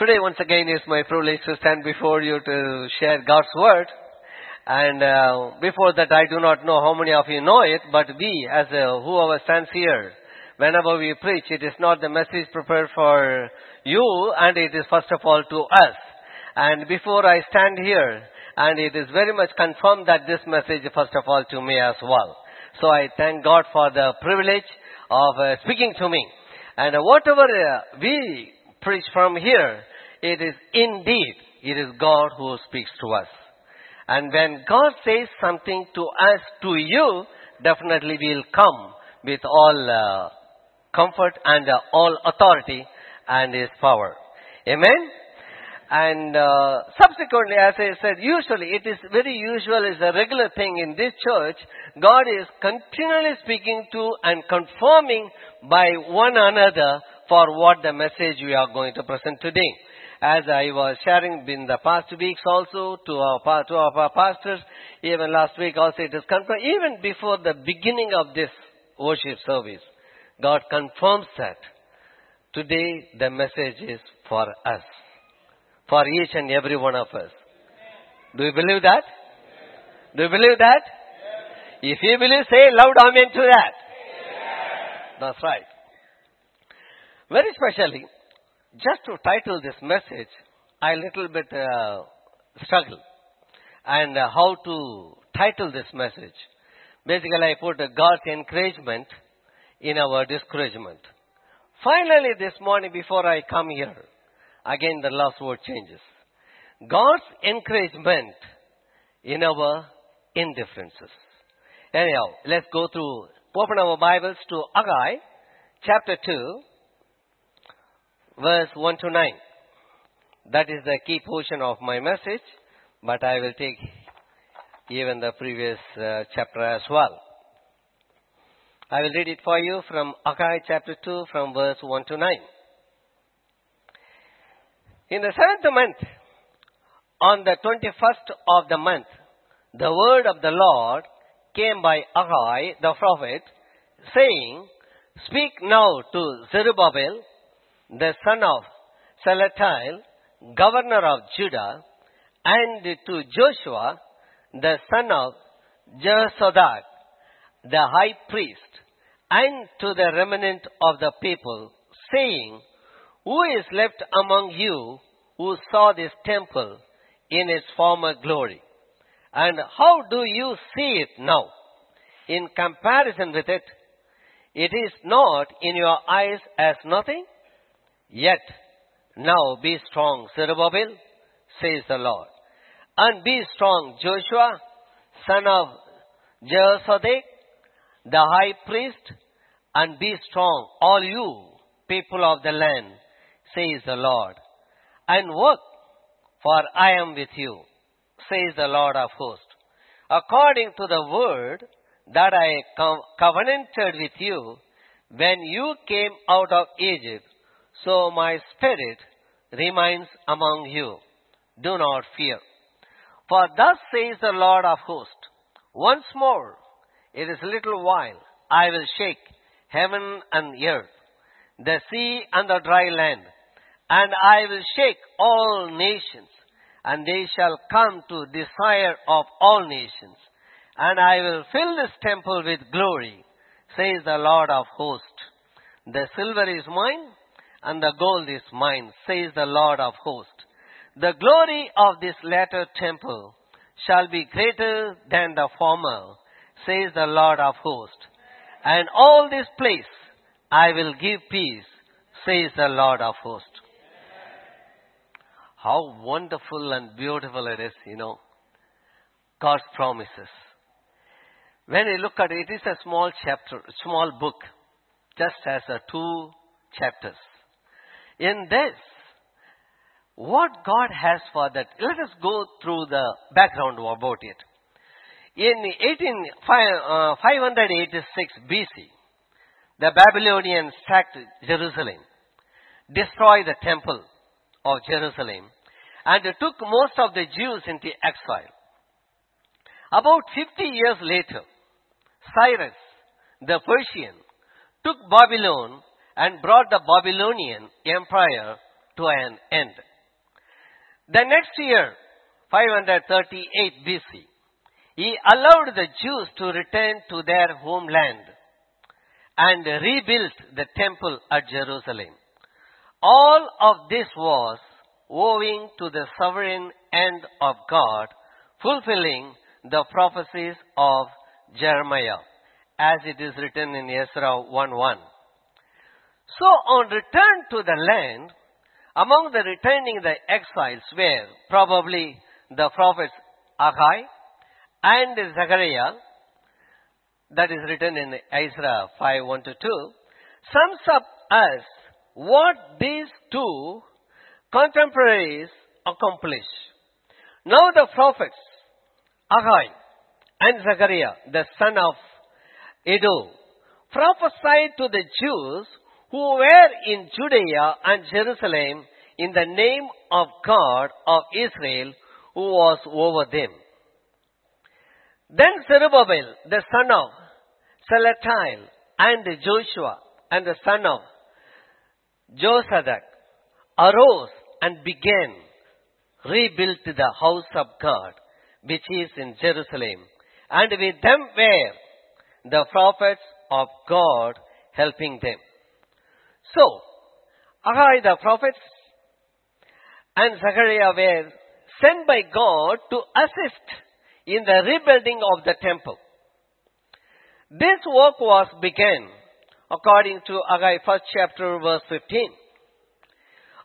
Today, once again, is my privilege to stand before you to share God's word. And uh, before that, I do not know how many of you know it, but we, as uh, whoever stands here, whenever we preach, it is not the message prepared for you, and it is first of all to us. And before I stand here, and it is very much confirmed that this message is first of all to me as well. So I thank God for the privilege of uh, speaking to me. And uh, whatever uh, we preach from here, it is indeed, it is God who speaks to us. And when God says something to us, to you, definitely we'll come with all uh, comfort and uh, all authority and His power. Amen? And uh, subsequently, as I said, usually it is very usual, is a regular thing in this church. God is continually speaking to and confirming by one another for what the message we are going to present today. As I was sharing in the past weeks also to our, to our pastors, even last week also it is confirmed, even before the beginning of this worship service, God confirms that today the message is for us for each and every one of us. Do you believe that? Do you believe that? If you believe, say loud amen to that. That's right. Very specially, just to title this message, I little bit uh, struggle and uh, how to title this message. Basically, I put uh, God's encouragement in our discouragement. Finally, this morning before I come here, again the last word changes. God's encouragement in our indifferences. Anyhow, let's go through, open our Bibles to Haggai, chapter 2, verse 1 to 9. That is the key portion of my message, but I will take even the previous uh, chapter as well. I will read it for you from Haggai chapter 2 from verse 1 to 9. In the seventh month, on the 21st of the month, the word of the Lord came by Haggai the prophet, saying, Speak now to Zerubbabel, the son of Salatiel, governor of Judah, and to Joshua, the son of Jehozadak, the high priest, and to the remnant of the people, saying, Who is left among you who saw this temple in its former glory? And how do you see it now? In comparison with it, it is not in your eyes as nothing? Yet, now be strong, Zerubbabel, says the Lord. And be strong, Joshua, son of Jehozadak, the high priest, and be strong, all you people of the land, says the Lord. And work, for I am with you, says the Lord of hosts. According to the word that I co- covenanted with you when you came out of Egypt, so my spirit remains among you. Do not fear. For thus says the Lord of hosts, once more, it is a little while, I will shake heaven and earth, the sea and the dry land, and I will shake all nations, and they shall come to desire of all nations, and I will fill this temple with glory, says the Lord of hosts. The silver is mine, and the gold is mine, says the Lord of hosts. The glory of this latter temple shall be greater than the former, says the Lord of hosts. And all this place I will give peace, says the Lord of hosts. How wonderful and beautiful it is, you know. God's promises. When you look at it, it is a small chapter, small book, just as a two chapters. In this, what God has for that, let us go through the background about it. In 18, uh, 586 BC, the Babylonians sacked Jerusalem, destroyed the temple of Jerusalem, and took most of the Jews into exile. About 50 years later, Cyrus, the Persian, took Babylon and brought the Babylonian empire to an end. The next year, 538 BC, he allowed the Jews to return to their homeland and rebuilt the temple at Jerusalem. All of this was owing to the sovereign end of God fulfilling the prophecies of Jeremiah as it is written in Ezra 1:1. So on return to the land, among the returning the exiles were probably the prophets Haggai and Zechariah, that is written in Isaiah 5 1 to 2, sums up as what these two contemporaries accomplish. Now the prophets, Haggai and Zechariah, the son of Iddo, prophesied to the Jews who were in Judea and Jerusalem in the name of God of Israel who was over them. Then Zerubbabel, the son of Salatiel, and Joshua, and the son of Josadak, arose and began rebuilt the house of God, which is in Jerusalem. And with them were the prophets of God helping them. So, Haggai the prophets and Zechariah were sent by God to assist in the rebuilding of the temple. This work was begun according to Haggai first chapter verse 15.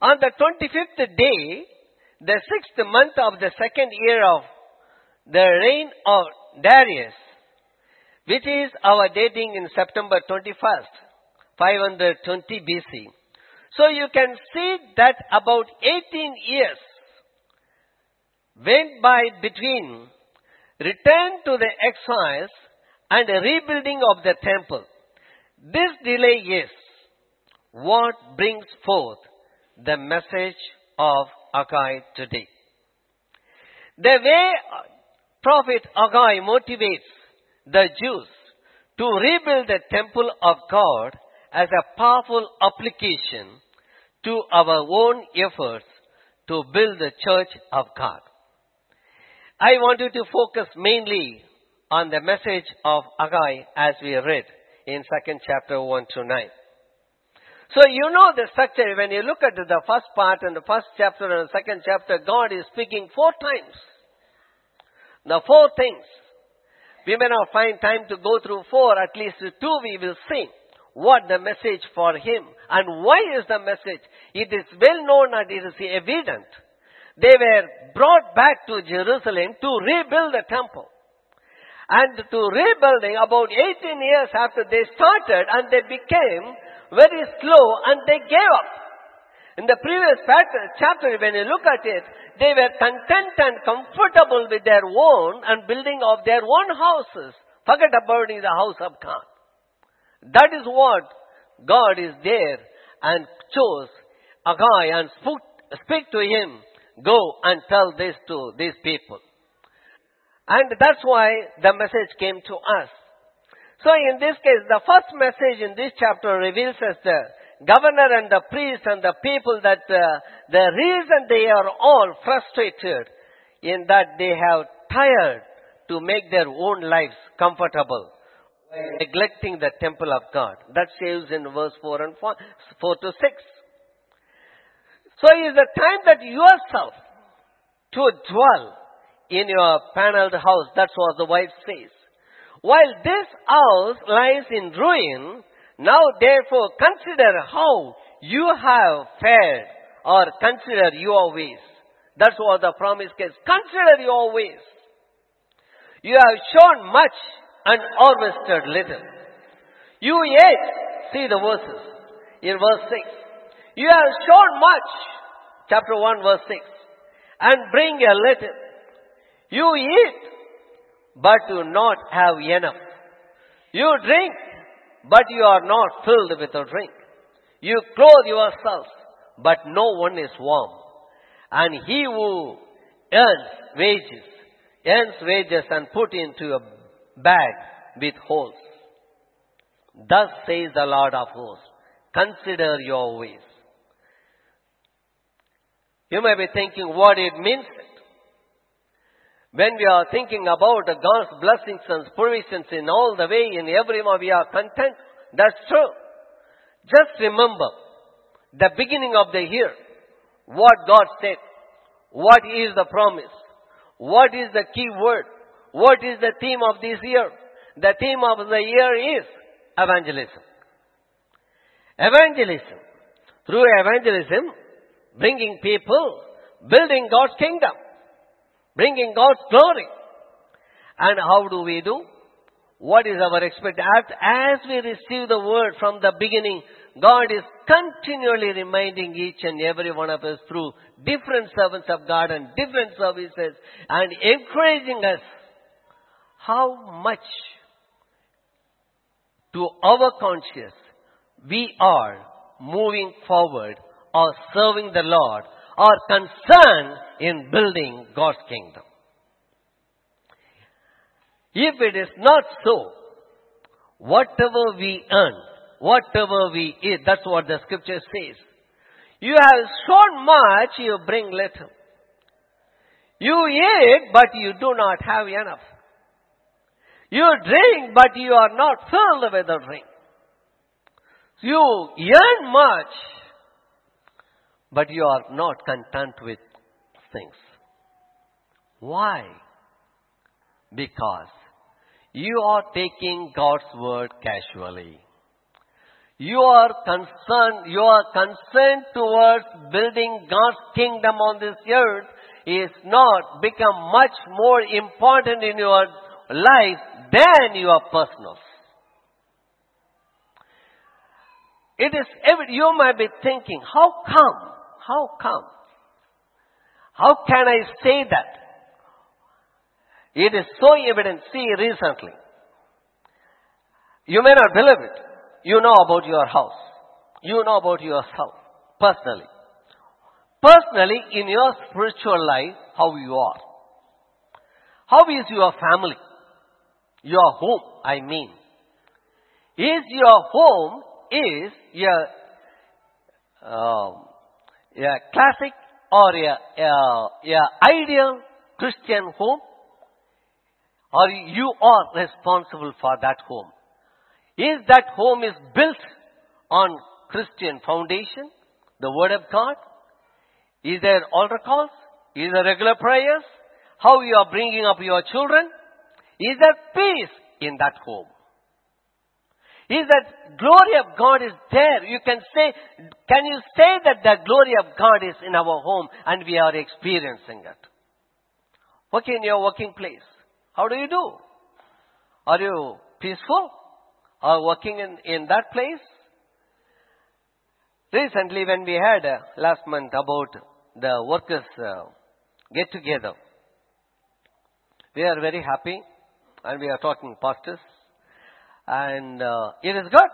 On the 25th day, the sixth month of the second year of the reign of Darius, which is our dating in September 21st, 520 BC. So you can see that about 18 years went by between return to the exiles and rebuilding of the temple. This delay is what brings forth the message of Haggai today. The way Prophet Haggai motivates the Jews to rebuild the temple of God as a powerful application to our own efforts to build the church of God. I want you to focus mainly on the message of Haggai as we read in second chapter 1 to 9. So you know the structure. When you look at the first part and the first chapter and the second chapter, God is speaking four times. The four things. We may not find time to go through four, at least two we will see. What the message for him and why is the message? It is well known and it is evident. They were brought back to Jerusalem to rebuild the temple. And to rebuilding about 18 years after they started and they became very slow and they gave up. In the previous chapter, when you look at it, they were content and comfortable with their own and building of their own houses. Forget about the house of God. That is what God is there and chose Haggai and spoke, speak to him, go and tell this to these people. And that's why the message came to us. So in this case, the first message in this chapter reveals us the governor and the priest and the people that uh, the reason they are all frustrated in that they have tired to make their own lives comfortable neglecting the temple of God. That says in verse 4 and 4, 4 to 6. So it is the time that yourself to dwell in your paneled house. That's what the wife says. While this house lies in ruin, now therefore consider how you have fared or consider your ways. That's what the promise says. Consider your ways. You have shown much and harvested little. You ate, see the verses in verse 6. You have shown much, chapter 1 verse 6, and bring a little. You eat, but do not have enough. You drink, but you are not filled with a drink. You clothe yourselves, but no one is warm. And he who earns wages, earns wages and put into a bag with holes. Thus says the Lord of hosts, consider your ways. You may be thinking what it means. When we are thinking about God's blessings and provisions in all the way, in everywhere we are content. That's true. Just remember the beginning of the year, what God said, what is the promise, what is the key word, what is the theme of this year. The theme of the year is evangelism. Evangelism. Through evangelism, bringing people, building God's kingdom, bringing God's glory. And how do we do? What is our expectation? As we receive the word from the beginning, God is continually reminding each and every one of us through different servants of God and different services and encouraging us how much to our conscience we are moving forward or serving the Lord or concerned in building God's kingdom. If it is not so, whatever we earn, whatever we eat, that's what the scripture says. You have sown much, you bring little. You eat, but you do not have enough. You drink, but you are not filled with the drink. You earn much, but you are not content with things. Why? Because you are taking God's word casually. You are concerned, you are concerned towards building God's kingdom on this earth is not become much more important in your life than your personal. It is evident, you might be thinking, how come? How come? How can I say that? It is so evident. See, recently, you may not believe it. You know about your house. You know about yourself, personally. Personally, in your spiritual life, how you are. How is your family? Your home, I mean. Is your home, is your, um, your classic or your ideal Christian home? Or you are responsible for that home? Is that home is built on Christian foundation, the Word of God? Is there altar calls? Is there regular prayers? How you are bringing up your children? Is there peace in that home? Is that glory of God is there? You can say, can you say that the glory of God is in our home and we are experiencing it? Work in your working place. How do you do? Are you peaceful? Or working in, in that place? Recently when we had uh, last month about the workers uh, get together, we are very happy and we are talking pastors and uh, it is good.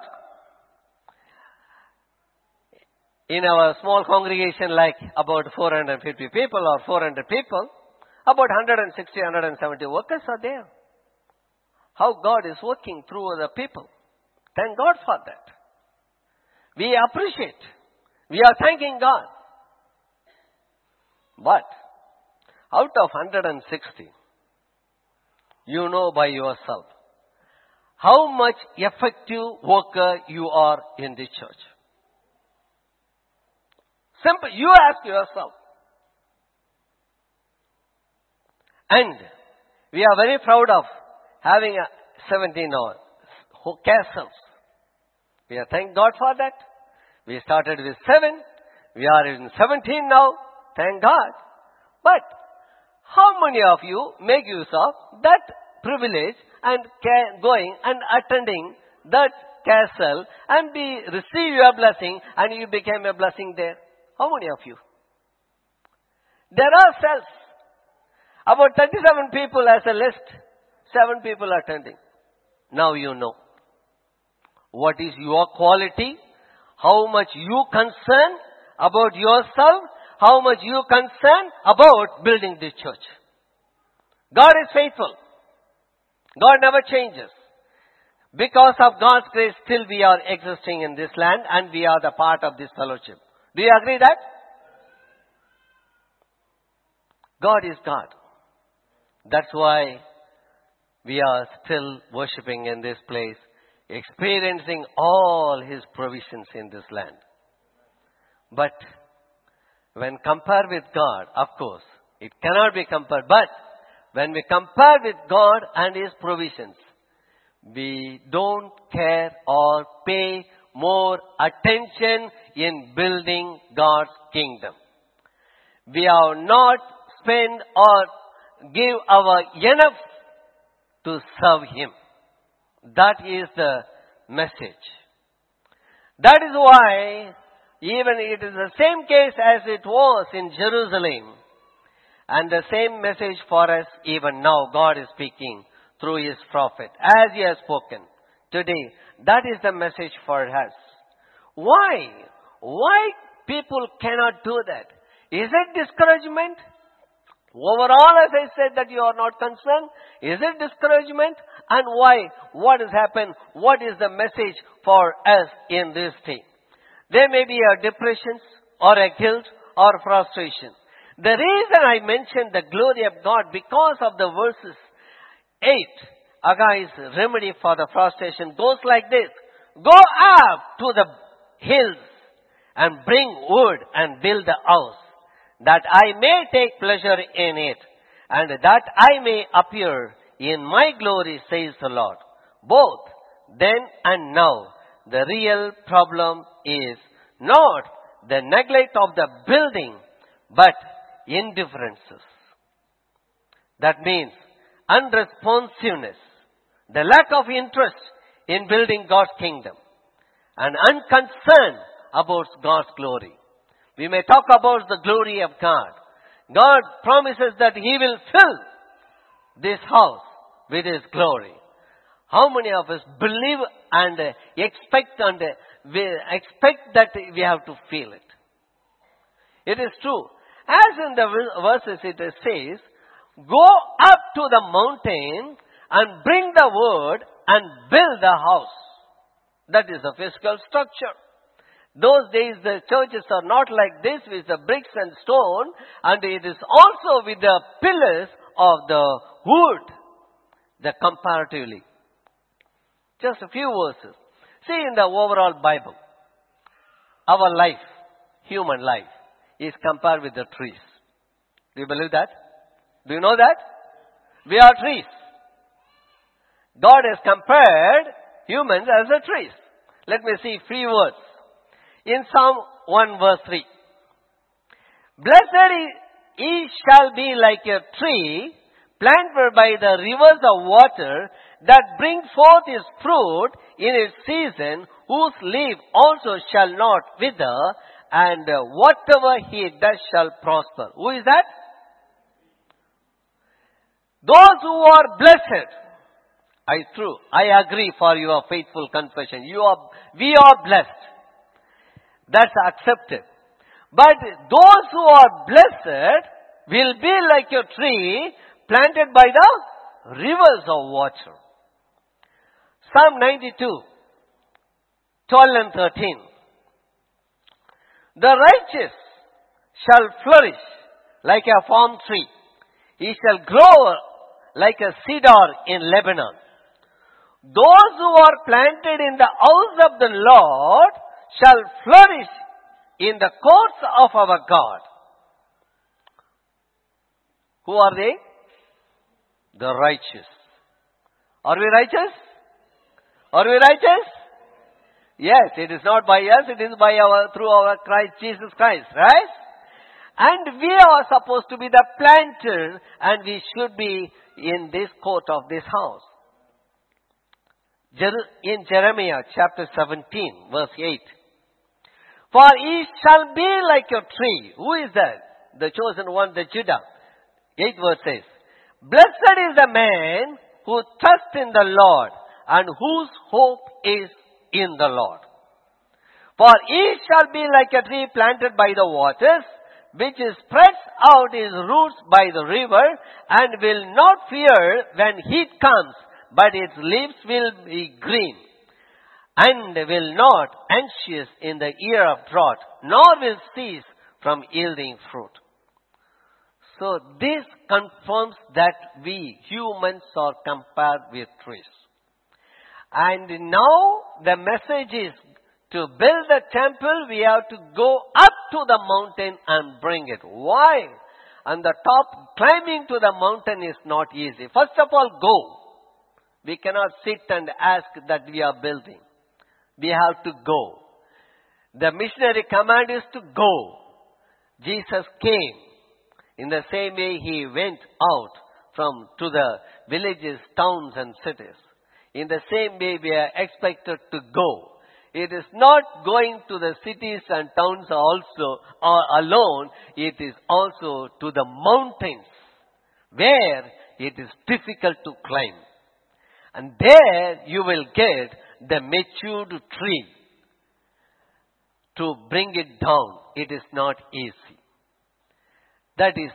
In our small congregation like about 450 people or 400 people, about 160, 170 workers are there. How God is working through the people. Thank God for that. We appreciate. We are thanking God. But out of 160, you know by yourself how much effective worker you are in the church. Simple. You ask yourself. And we are very proud of having a 17 or castles. We are thank God for that. We started with 7. We are in 17 now. Thank God. But how many of you make use of that privilege and going and attending that castle and be, receive your blessing and you became a blessing there? How many of you? There are cells. About 37 people as a list. 7 people attending. Now you know. What is your quality? How much you concern about yourself? How much you concern about building this church? God is faithful. God never changes. Because of God's grace, still we are existing in this land and we are the part of this fellowship. Do you agree that? God is God. That's why we are still worshipping in this place, experiencing all His provisions in this land. But when compared with God, of course, it cannot be compared. But when we compare with God and His provisions, we don't care or pay more attention in building God's kingdom. We have not spent or give our enough to serve Him. That is the message. That is why even it is the same case as it was in Jerusalem. And the same message for us even now. God is speaking through His prophet as He has spoken today. That is the message for us. Why? Why people cannot do that? Is it discouragement? Overall, as I said that you are not concerned, is it discouragement? And why? What has happened? What is the message for us in this thing? There may be a depression or a guilt or frustration. The reason I mentioned the glory of God because of the verses 8, Haggai's remedy for the frustration goes like this. Go up to the hills and bring wood and build the house that I may take pleasure in it and that I may appear in my glory, says the Lord. Both then and now, the real problem is not the neglect of the building, but indifferences. That means unresponsiveness, the lack of interest in building God's kingdom, and unconcern about God's glory. We may talk about the glory of God. God promises that He will fill this house with His glory. How many of us believe and expect and expect that we have to feel it? It is true. As in the verses it says, go up to the mountain and bring the wood and build the house. That is the physical structure. Those days the churches are not like this with the bricks and stone and it is also with the pillars of the wood. The comparatively. Just a few verses. See in the overall Bible, our life, human life, is compared with the trees. Do you believe that? Do you know that? We are trees. God has compared humans as the trees. Let me see three words. In Psalm 1 verse 3. Blessed he shall be like a tree planted by the rivers of water that bring forth his fruit in its season, whose leaf also shall not wither, and whatever he does shall prosper. Who is that? Those who are blessed. I true. I agree for your faithful confession. You are, we are blessed. That's accepted. But those who are blessed will be like a tree planted by the rivers of water. Psalm 92, 12 and 13. The righteous shall flourish like a palm tree. He shall grow like a cedar in Lebanon. Those who are planted in the house of the Lord shall flourish in the courts of our God. Who are they? The righteous. Are we righteous? Are we righteous? Yes, it is not by us, it is by our, through our Christ, Jesus Christ, right? And we are supposed to be the planters and we should be in this court of this house. In Jeremiah chapter 17 verse 8. For he shall be like a tree. Who is that? The chosen one, the Judah. 8 verse says, Blessed is the man who trusts in the Lord and whose hope is in the Lord. For he shall be like a tree planted by the waters, which spreads out its roots by the river, and will not fear when heat comes, but its leaves will be green, and will not anxious in the year of drought, nor will cease from yielding fruit. So this confirms that we humans are compared with trees. And now the message is to build the temple, we have to go up to the mountain and bring it. Why? On the top, climbing to the mountain is not easy. First of all, go. We cannot sit and ask that we are building. We have to go. The missionary command is to go. Jesus came. In the same way, he went out from to the villages, towns, and cities. In the same way, we are expected to go. It is not going to the cities and towns also or alone. It is also to the mountains where it is difficult to climb. And there you will get the matured tree. To bring it down, it is not easy. That is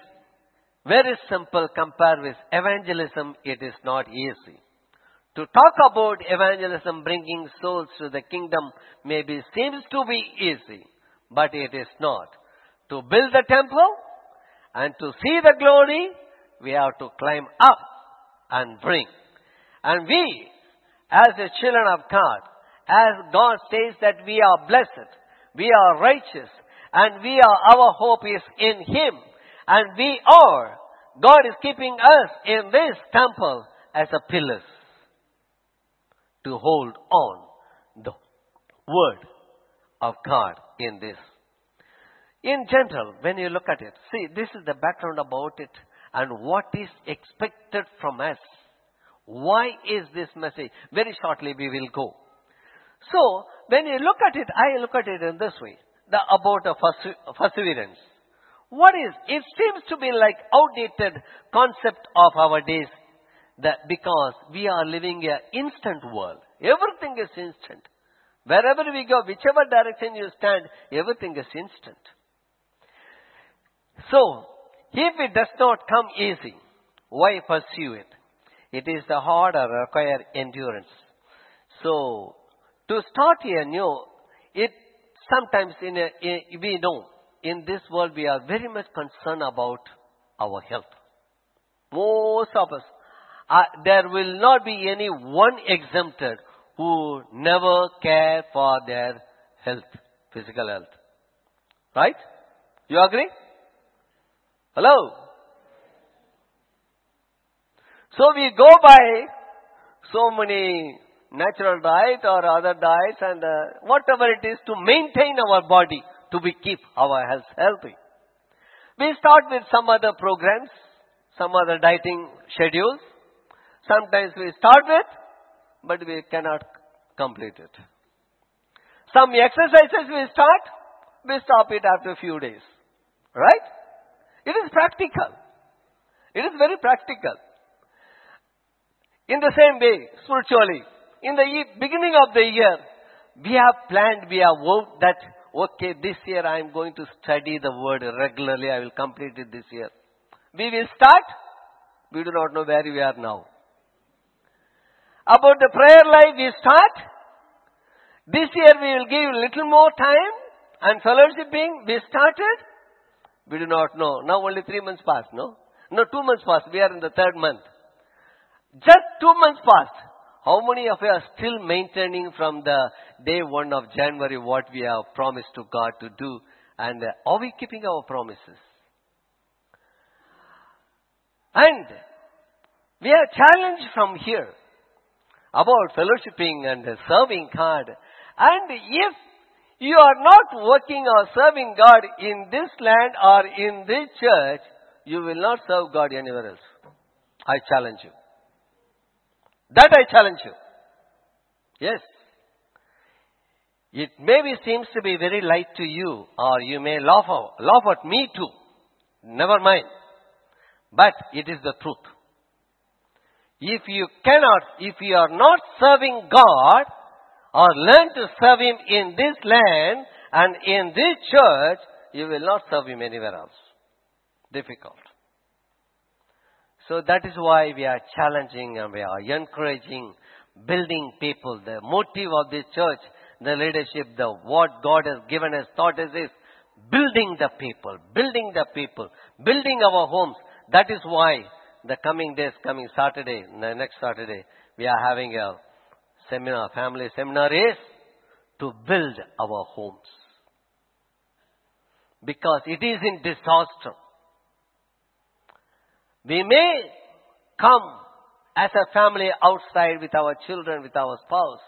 very simple compared with evangelism, it is not easy. To talk about evangelism, bringing souls to the kingdom, maybe seems to be easy, but it is not. To build the temple and to see the glory, we have to climb up and bring. And we, as the children of God, as God says that we are blessed, we are righteous, and we are, our hope is in Him, and we are, God is keeping us in this temple as a pillars to hold on the word of God in this. In general, when you look at it, see, this is the background about it and what is expected from us. Why is this message? Very shortly we will go. So, when you look at it, I look at it in this way. The about a perseverance. What is, it seems to be like outdated concept of our days that because we are living in an instant world. Everything is instant. Wherever we go, whichever direction you stand, everything is instant. So, if it does not come easy, why pursue it? It is the hard or require endurance. So, to start a new, it sometimes in a, we know in this world we are very much concerned about our health. Most of us, uh, there will not be any one exempted who never care for their health, physical health. Right? You agree? Hello? So we go by so many natural diet or other diets and uh, whatever it is to maintain our body to be keep our health healthy. We start with some other programs, some other dieting schedules. Sometimes we start with, but we cannot complete it. Some exercises we start, we stop it after a few days. Right? It is practical. It is very practical. In the same way, spiritually, in the beginning of the year, we have planned, we have worked that, okay, this year I am going to study the word regularly, I will complete it this year. We will start, we do not know where we are now. About the prayer life, we start. This year we will give little more time and fellowshipping, we started. We do not know. Now only three months passed, no? No, two months passed. We are in the third month. Just two months passed. How many of you are still maintaining from the day one of January what we have promised to God to do? And are we keeping our promises? And we are challenged from here about fellowshipping and serving God. And if you are not working or serving God in this land or in this church, you will not serve God anywhere else. I challenge you. That I challenge you. Yes. It maybe seems to be very light to you, or you may laugh, laugh at me too. Never mind. But it is the truth. If you cannot, if you are not serving God, or learn to serve Him in this land and in this church, you will not serve Him anywhere else. Difficult. So that is why we are challenging and we are encouraging, building people. The motive of this church, the leadership, the what God has given us thought is this, building the people, building the people, building our homes. That is why the coming days, coming Saturday, the next Saturday, we are having a seminar, family seminar is to build our homes. Because it is in disaster. We may come as a family outside with our children, with our spouse,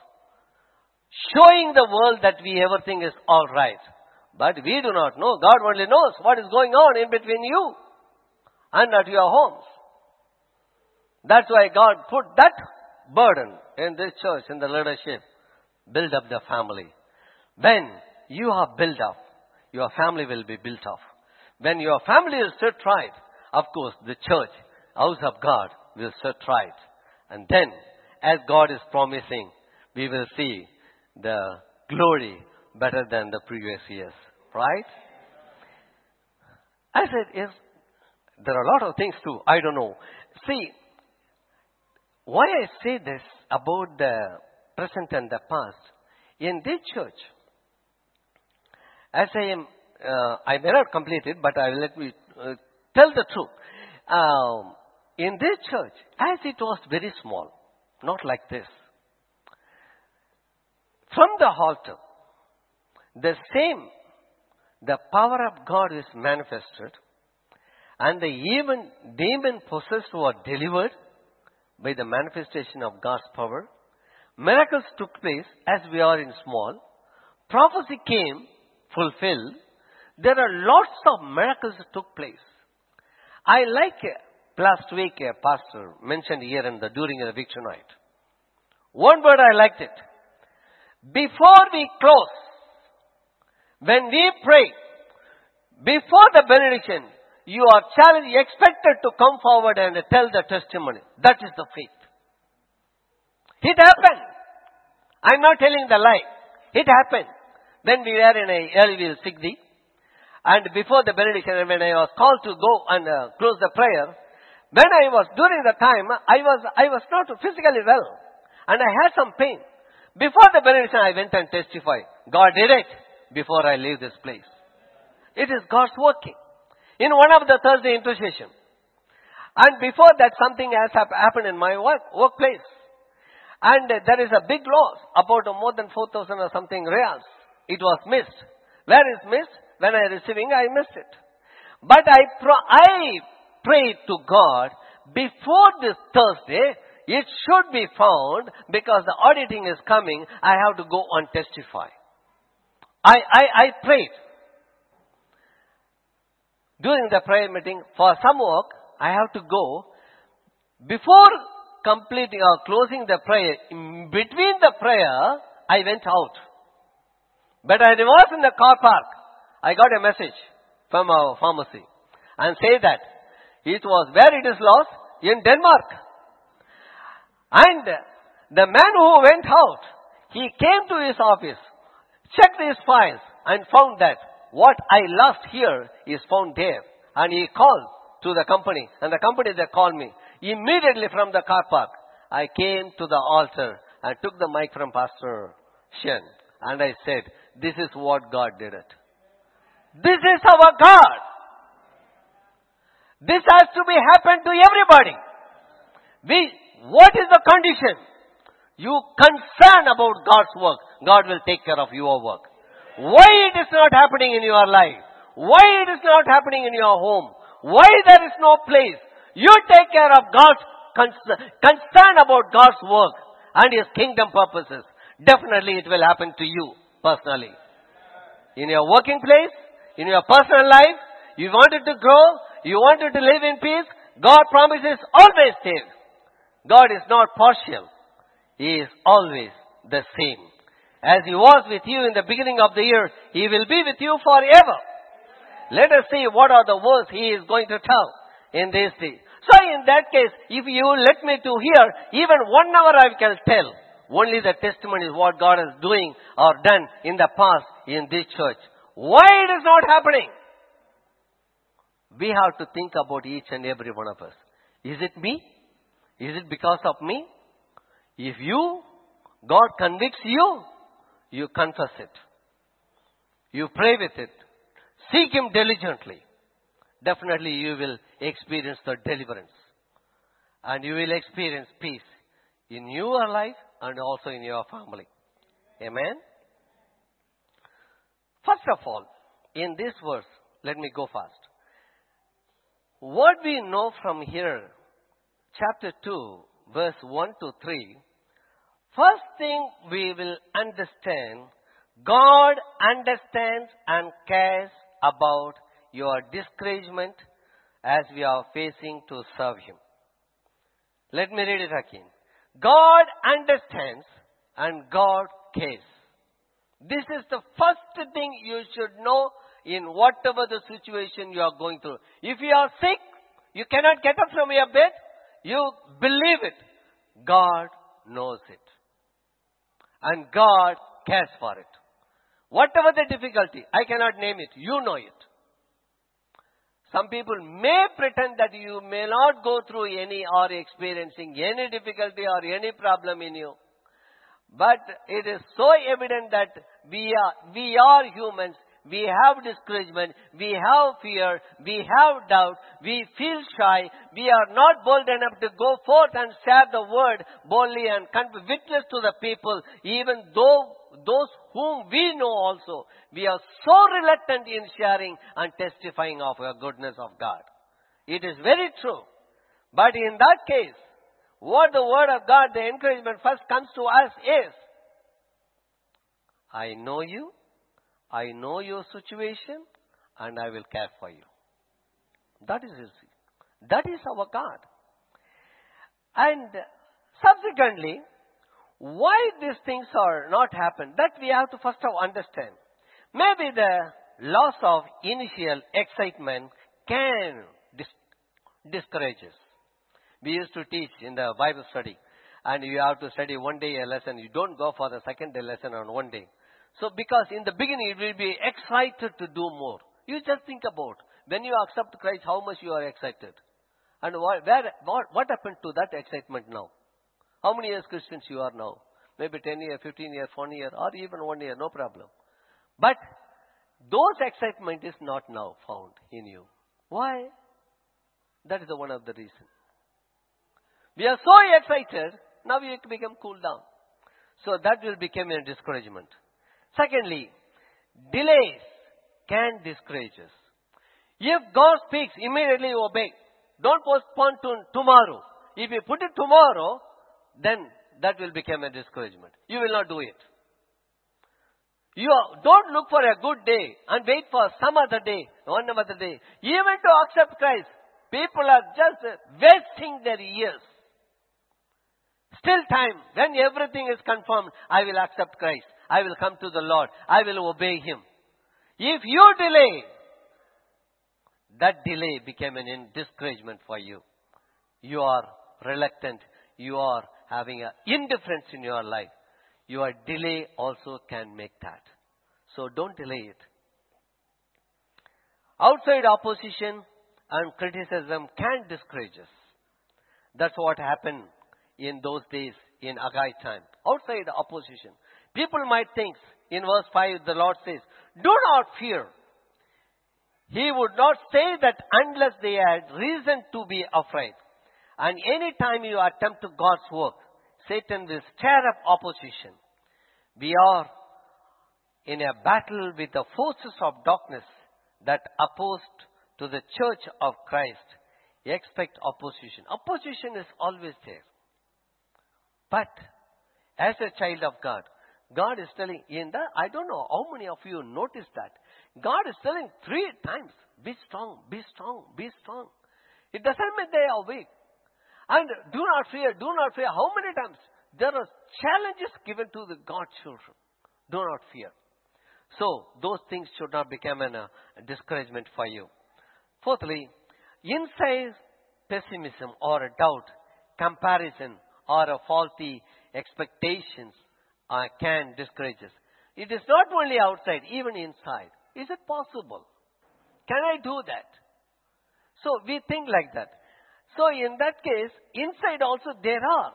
showing the world that we everything is all right. But we do not know. God only knows what is going on in between you and at your homes. That's why God put that burden in this church, in the leadership. Build up the family. When you are built up, your family will be built up. When your family is set right, of course, the church, house of God, will set right. And then, as God is promising, we will see the glory better than the previous years. Right? I said, yes, there are a lot of things too. I don't know. See, why I say this about the present and the past, in this church, as I am, uh, I may not complete it, but I let me uh, tell the truth. Um, in this church, as it was very small, not like this, from the altar, the same, the power of God is manifested, and the even demon possessed were delivered by the manifestation of God's power. Miracles took place as we are in small. Prophecy came fulfilled. There are lots of miracles that took place. I like uh, last week a pastor mentioned here in the during the victory night. One word I liked it. Before we close, when we pray, before the benediction, you are challenged, expected to come forward and tell the testimony. That is the faith. It happened. I'm not telling the lie. It happened. When we were in a Elville Sigdi, and before the benediction, when I was called to go and uh, close the prayer, when I was, during the time, I was, I was not physically well. And I had some pain. Before the benediction, I went and testified. God did it before I leave this place. It is God's working. In one of the Thursday intercession. And before that, something has happened in my work, workplace. And there is a big loss, about more than 4,000 or something reals. It was missed. Where is missed? When I receiving, I missed it. But I, pro- I prayed to God before this Thursday, it should be found because the auditing is coming. I have to go and testify. I, I, I prayed. During the prayer meeting, for some work, I have to go. Before completing or closing the prayer, in between the prayer, I went out. But I was in the car park. I got a message from our pharmacy and say that it was where it is lost in Denmark. And the man who went out, he came to his office, checked his files and found that what I lost here is found there. And he called to the company and the company they called me. Immediately from the car park, I came to the altar and took the mic from Pastor Shen and I said, this is what God did it. This is our God. This has to be happened to everybody. We, what is the condition? You concern about God's work. God will take care of your work. Why it is not happening in your life? Why it is not happening in your home? Why there is no place? You take care of God's concern, about God's work and His kingdom purposes. Definitely it will happen to you personally. In your working place, in your personal life, you wanted to grow, you wanted to live in peace, God promises always same. God is not partial. He is always the same. As He was with you in the beginning of the year, He will be with you forever. Let us see what are the words He is going to tell in this day. So in that case, if you let me to hear, even one hour I can tell. Only the testimony is what God is doing or done in the past in this church. Why it is not happening? We have to think about each and every one of us. Is it me? Is it because of me? If you, God convicts you, you confess it. You pray with it. seek Him diligently, definitely you will experience the deliverance. And you will experience peace in your life and also in your family. Amen. First of all, in this verse, let me go fast. What we know from here, chapter 2, verse 1 to 3, first thing we will understand, God understands and cares about your discouragement as we are facing to serve Him. Let me read it again. God understands and God cares. This is the first thing you should know in whatever the situation you are going through. If you are sick, you cannot get up from your bed, you believe it. God knows it. And God cares for it. Whatever the difficulty, I cannot name it, you know it. Some people may pretend that you may not go through any or experiencing any difficulty or any problem in you. But it is so evident that we are, we are humans. We have discouragement. We have fear. We have doubt. We feel shy. We are not bold enough to go forth and share the word boldly and can be witness to the people, even though those whom we know also, we are so reluctant in sharing and testifying of the goodness of God. It is very true. But in that case, what the word of God, the encouragement first comes to us is, I know you, I know your situation, and I will care for you. That is easy. That is our God. And subsequently, why these things are not happened, that we have to first of all understand. Maybe the loss of initial excitement can dis- discourage us. We used to teach in the Bible study, and you have to study one day a lesson. You don't go for the second day lesson on one day. So, because in the beginning you will be excited to do more. You just think about when you accept Christ, how much you are excited, and what, where, what, what happened to that excitement now? How many years Christians you are now? Maybe 10 years, 15 years, 1 year, or even 1 year, no problem. But those excitement is not now found in you. Why? That is the one of the reason. We are so excited, now we become cool down. So that will become a discouragement. Secondly, delays can discourage us. If God speaks, immediately obey. Don't postpone to tomorrow. If you put it tomorrow, then that will become a discouragement. You will not do it. You don't look for a good day and wait for some other day, one other day. Even to accept Christ, people are just wasting their years. Still time, when everything is confirmed, I will accept Christ. I will come to the Lord. I will obey Him. If you delay, that delay became an discouragement for you. You are reluctant. You are having an indifference in your life. Your delay also can make that. So don't delay it. Outside opposition and criticism can discourage us. That's what happened in those days in Haggai time. Outside opposition. People might think, in verse 5, the Lord says, Do not fear. He would not say that unless they had reason to be afraid. And any time you attempt to God's work, Satan will stir up opposition. We are in a battle with the forces of darkness that opposed to the church of Christ. Expect opposition. Opposition is always there. But as a child of God, God is telling in that, I don't know how many of you noticed that. God is telling three times, be strong, be strong, be strong. It doesn't mean they are weak. And do not fear, do not fear. How many times? There are challenges given to the God children. Do not fear. So, those things should not become an, uh, a discouragement for you. Fourthly, inside pessimism or a doubt, comparison, or a faulty expectations uh, can discourage us. It is not only outside, even inside. Is it possible? Can I do that? So we think like that. So in that case, inside also there are.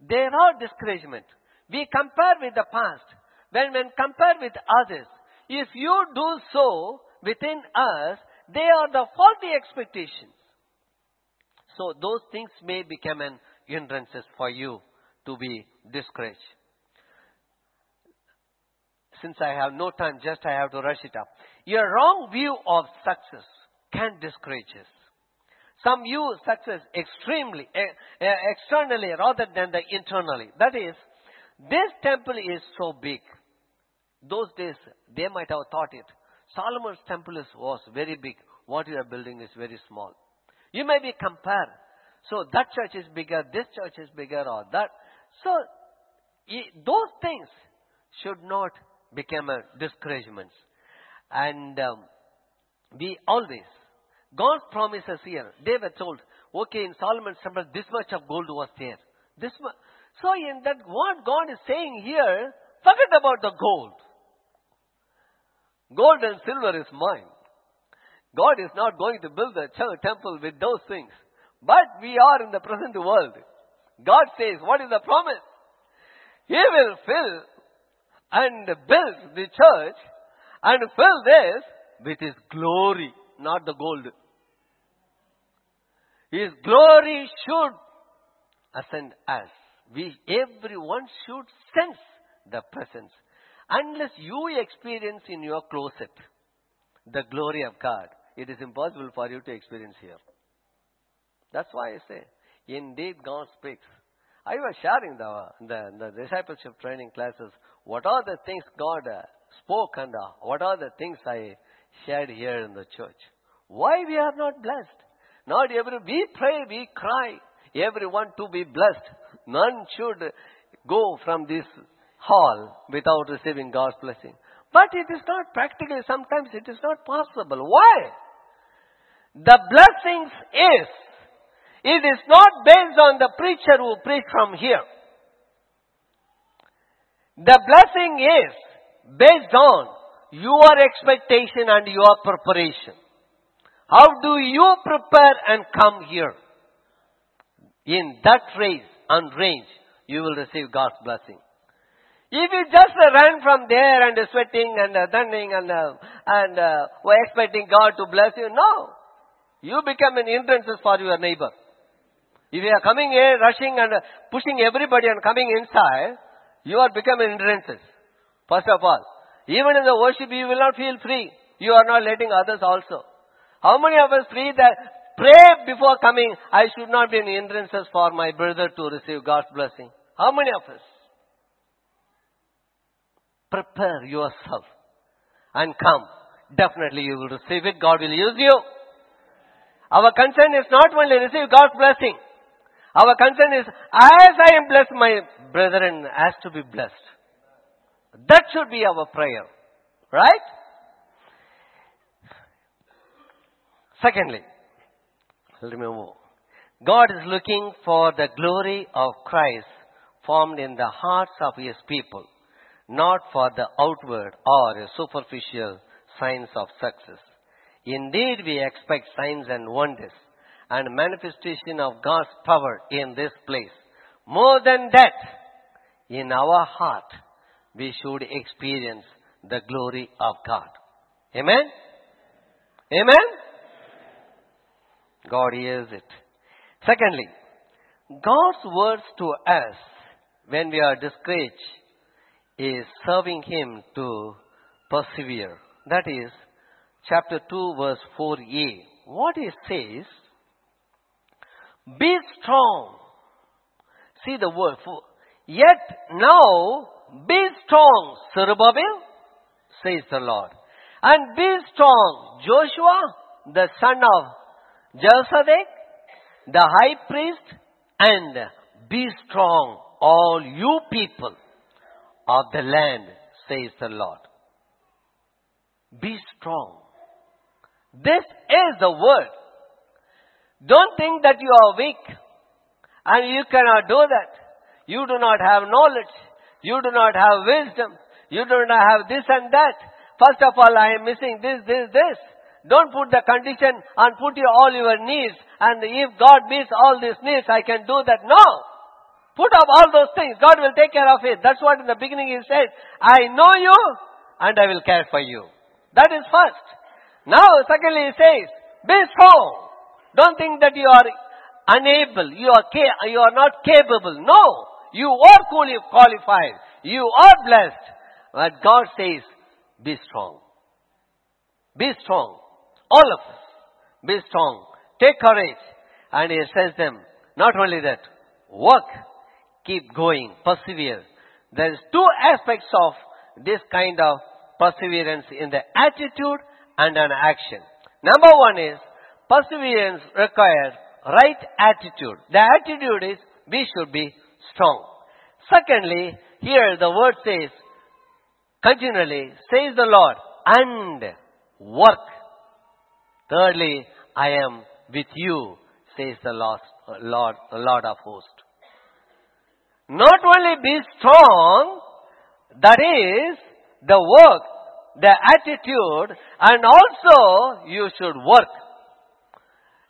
There are discouragement. We compare with the past. When when compare with others, if you do so, within us, they are the faulty expectations. So those things may become an hindrances for you to be discouraged. Since I have no time, just I have to rush it up. Your wrong view of success can discourage us. Some view success extremely, externally rather than the internally. That is, this temple is so big. Those days, they might have thought it. Solomon's temple was very big. What you are building is very small. You may be compared. So that church is bigger, this church is bigger, or that. So those things should not become a discouragement. And um, we always, God promises here, they were told, okay, in Solomon's temple, this much of gold was there. This much. So in that, what God is saying here, forget about the gold. Gold and silver is mine. God is not going to build a temple with those things. But we are in the present world. God says, what is the promise? He will fill and build the church and fill this with His glory, not the gold. His glory should ascend us. We, everyone should sense the presence. Unless you experience in your closet the glory of God, it is impossible for you to experience here. That's why I say, indeed God speaks. I was sharing the, the, the discipleship training classes. What are the things God uh, spoke and uh, what are the things I shared here in the church? Why we are not blessed? Not every, we pray, we cry, everyone to be blessed. None should go from this hall without receiving God's blessing. But it is not practical. Sometimes it is not possible. Why? The blessings is, it is not based on the preacher who preached from here. The blessing is based on your expectation and your preparation. How do you prepare and come here? In that race and range, you will receive God's blessing. If you just uh, run from there and uh, sweating and uh, thundering and, uh, and uh, expecting God to bless you, no. You become an hindrance for your neighbor. If you are coming here, rushing and uh, pushing everybody and coming inside, you are becoming hindrances. First of all, even in the worship, you will not feel free. You are not letting others also. How many of us free that pray before coming, I should not be an hindrances for my brother to receive God's blessing? How many of us? Prepare yourself and come. Definitely you will receive it. God will use you. Our concern is not only receive God's blessing. Our concern is, as I am blessed, my brethren has to be blessed. That should be our prayer. Right? Secondly, remember, God is looking for the glory of Christ formed in the hearts of His people, not for the outward or superficial signs of success. Indeed, we expect signs and wonders and manifestation of God's power in this place. More than that, in our heart, we should experience the glory of God. Amen? Amen? God hears it. Secondly, God's words to us when we are discouraged is serving Him to persevere. That is, chapter 2 verse 4a. What it says, be strong. See the word. For, Yet now be strong, Zerubbabel, says the Lord. And be strong, Joshua, the son of Josedek, the high priest, and be strong, all you people of the land, says the Lord. Be strong. This is the word. Don't think that you are weak and you cannot do that. You do not have knowledge. You do not have wisdom. You do not have this and that. First of all, I am missing this, this, this. Don't put the condition and put your, all your needs. And if God meets all these needs, I can do that. No. Put up all those things. God will take care of it. That's what in the beginning He said. I know you and I will care for you. That is first. Now, secondly, he says, be strong. Don't think that you are unable, you are, ca- you are not capable. No, you are quali- qualified. You are blessed. But God says, be strong. Be strong. All of us. Be strong. Take courage. And he says them, not only that, work, keep going, persevere. There is two aspects of this kind of perseverance in the attitude and an action. Number one is, perseverance requires right attitude. The attitude is, we should be strong. Secondly, here the word says, continually, says the Lord, and work. Thirdly, I am with you, says the Lord, Lord, Lord of hosts. Not only be strong, that is the work, the attitude, and also you should work.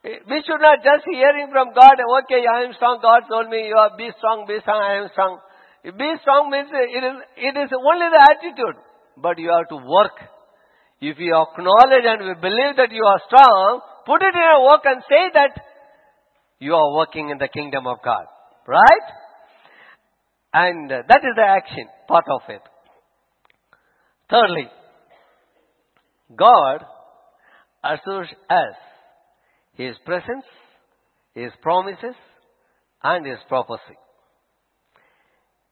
We should not just hearing from God, okay, I am strong, God told me, you are be strong, be strong, I am strong. Be strong means it is, it is only the attitude, but you have to work. If you acknowledge and we believe that you are strong, put it in a work and say that you are working in the kingdom of God. Right? And that is the action, part of it. Thirdly, God assures us His presence, His promises, and His prophecy.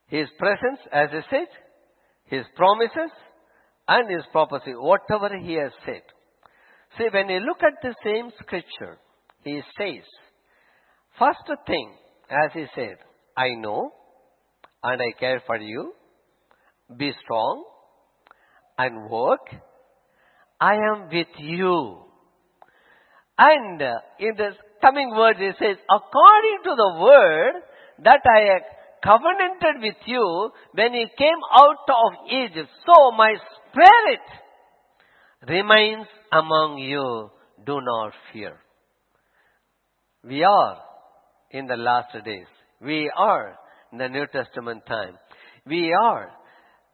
His presence, as I said, His promises, and His prophecy, whatever He has said. See, when you look at the same scripture, He says, first thing, as He said, I know, and I care for you, be strong, and work, I am with you. And in the coming words it says, according to the word that I covenanted with you when you came out of Egypt, so my spirit remains among you. Do not fear. We are in the last days. We are in the New Testament time. We are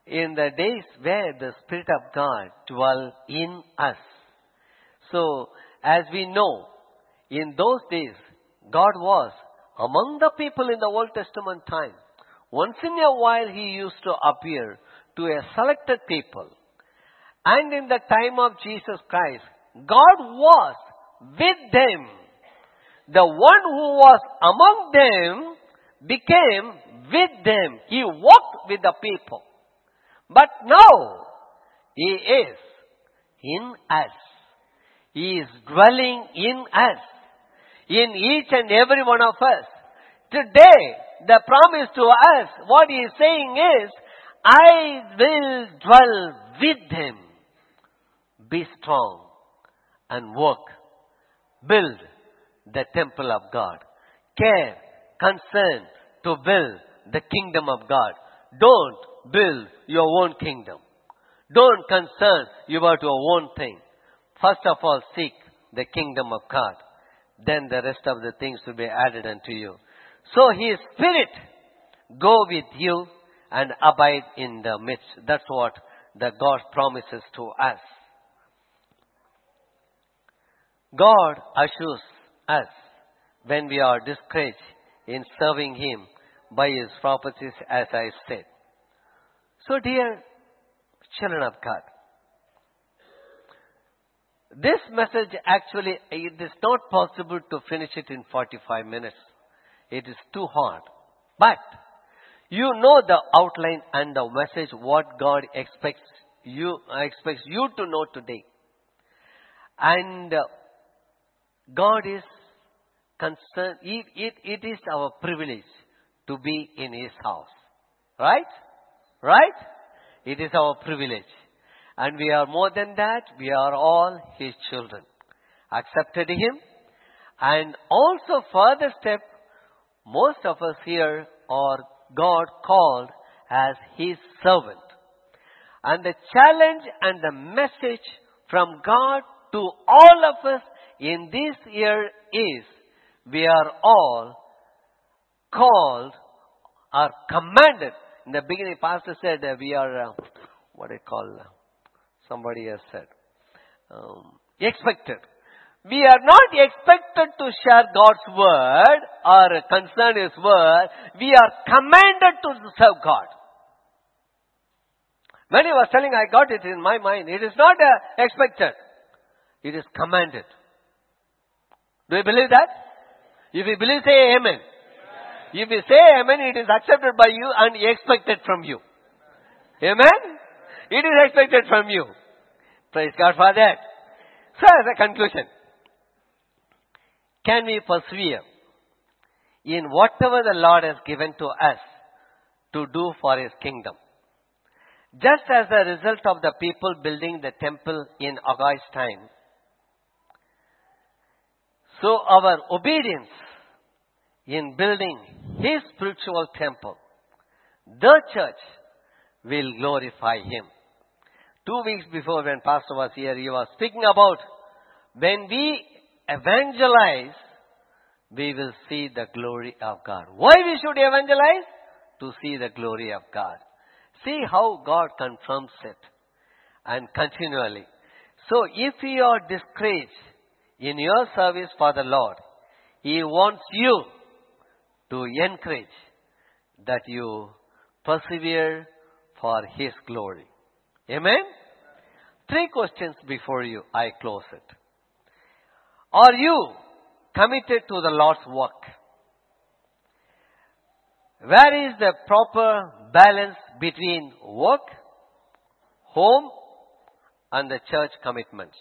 in the days where the Spirit of God dwells in us. So, as we know, in those days, God was among the people in the Old Testament time. Once in a while, He used to appear to a selected people. And in the time of Jesus Christ, God was with them. The one who was among them became with them. He walked with the people. But now, He is in us. He is dwelling in us. In each and every one of us. Today, the promise to us, what He is saying is, I will dwell with Him. Be strong and work. Build the temple of God. Care, concern to build the kingdom of God. Don't build your own kingdom. Don't concern about your own thing. First of all, seek the kingdom of God. Then the rest of the things will be added unto you. So His Spirit go with you and abide in the midst. That's what the God promises to us. God assures us when we are discouraged in serving Him by His prophecies as I said. So dear children of God, this message actually, it is not possible to finish it in 45 minutes. It is too hard. But, you know the outline and the message what God expects you, expects you to know today. And uh, God is concerned, it, it, it is our privilege to be in His house. Right? Right? It is our privilege. And we are more than that, we are all His children. Accepted Him. And also further step, most of us here are God called as His servant. And the challenge and the message from God to all of us in this year is, we are all called or commanded. In the beginning, Pastor said we are, uh, what I call, uh, somebody has said, um, expected. We are not expected to share God's word or concern His word. We are commanded to serve God. When he was telling, I got it in my mind. It is not uh, expected. It is commanded. Do you believe that? If you believe, say amen. If you say amen, it is accepted by you and expected from you. Amen? It is expected from you. Praise God for that. So as a conclusion, can we persevere in whatever the Lord has given to us to do for His kingdom? Just as a result of the people building the temple in August time, so our obedience in building His spiritual temple, the church, will glorify Him. Two weeks before when Pastor was here, he was speaking about when we evangelize, we will see the glory of God. Why we should evangelize? To see the glory of God. See how God confirms it and continually. So if you are discouraged in your service for the Lord, He wants you to encourage that you persevere for His glory. Amen? Three questions before you, I close it. Are you committed to the Lord's work? Where is the proper balance between work, home, and the church commitments?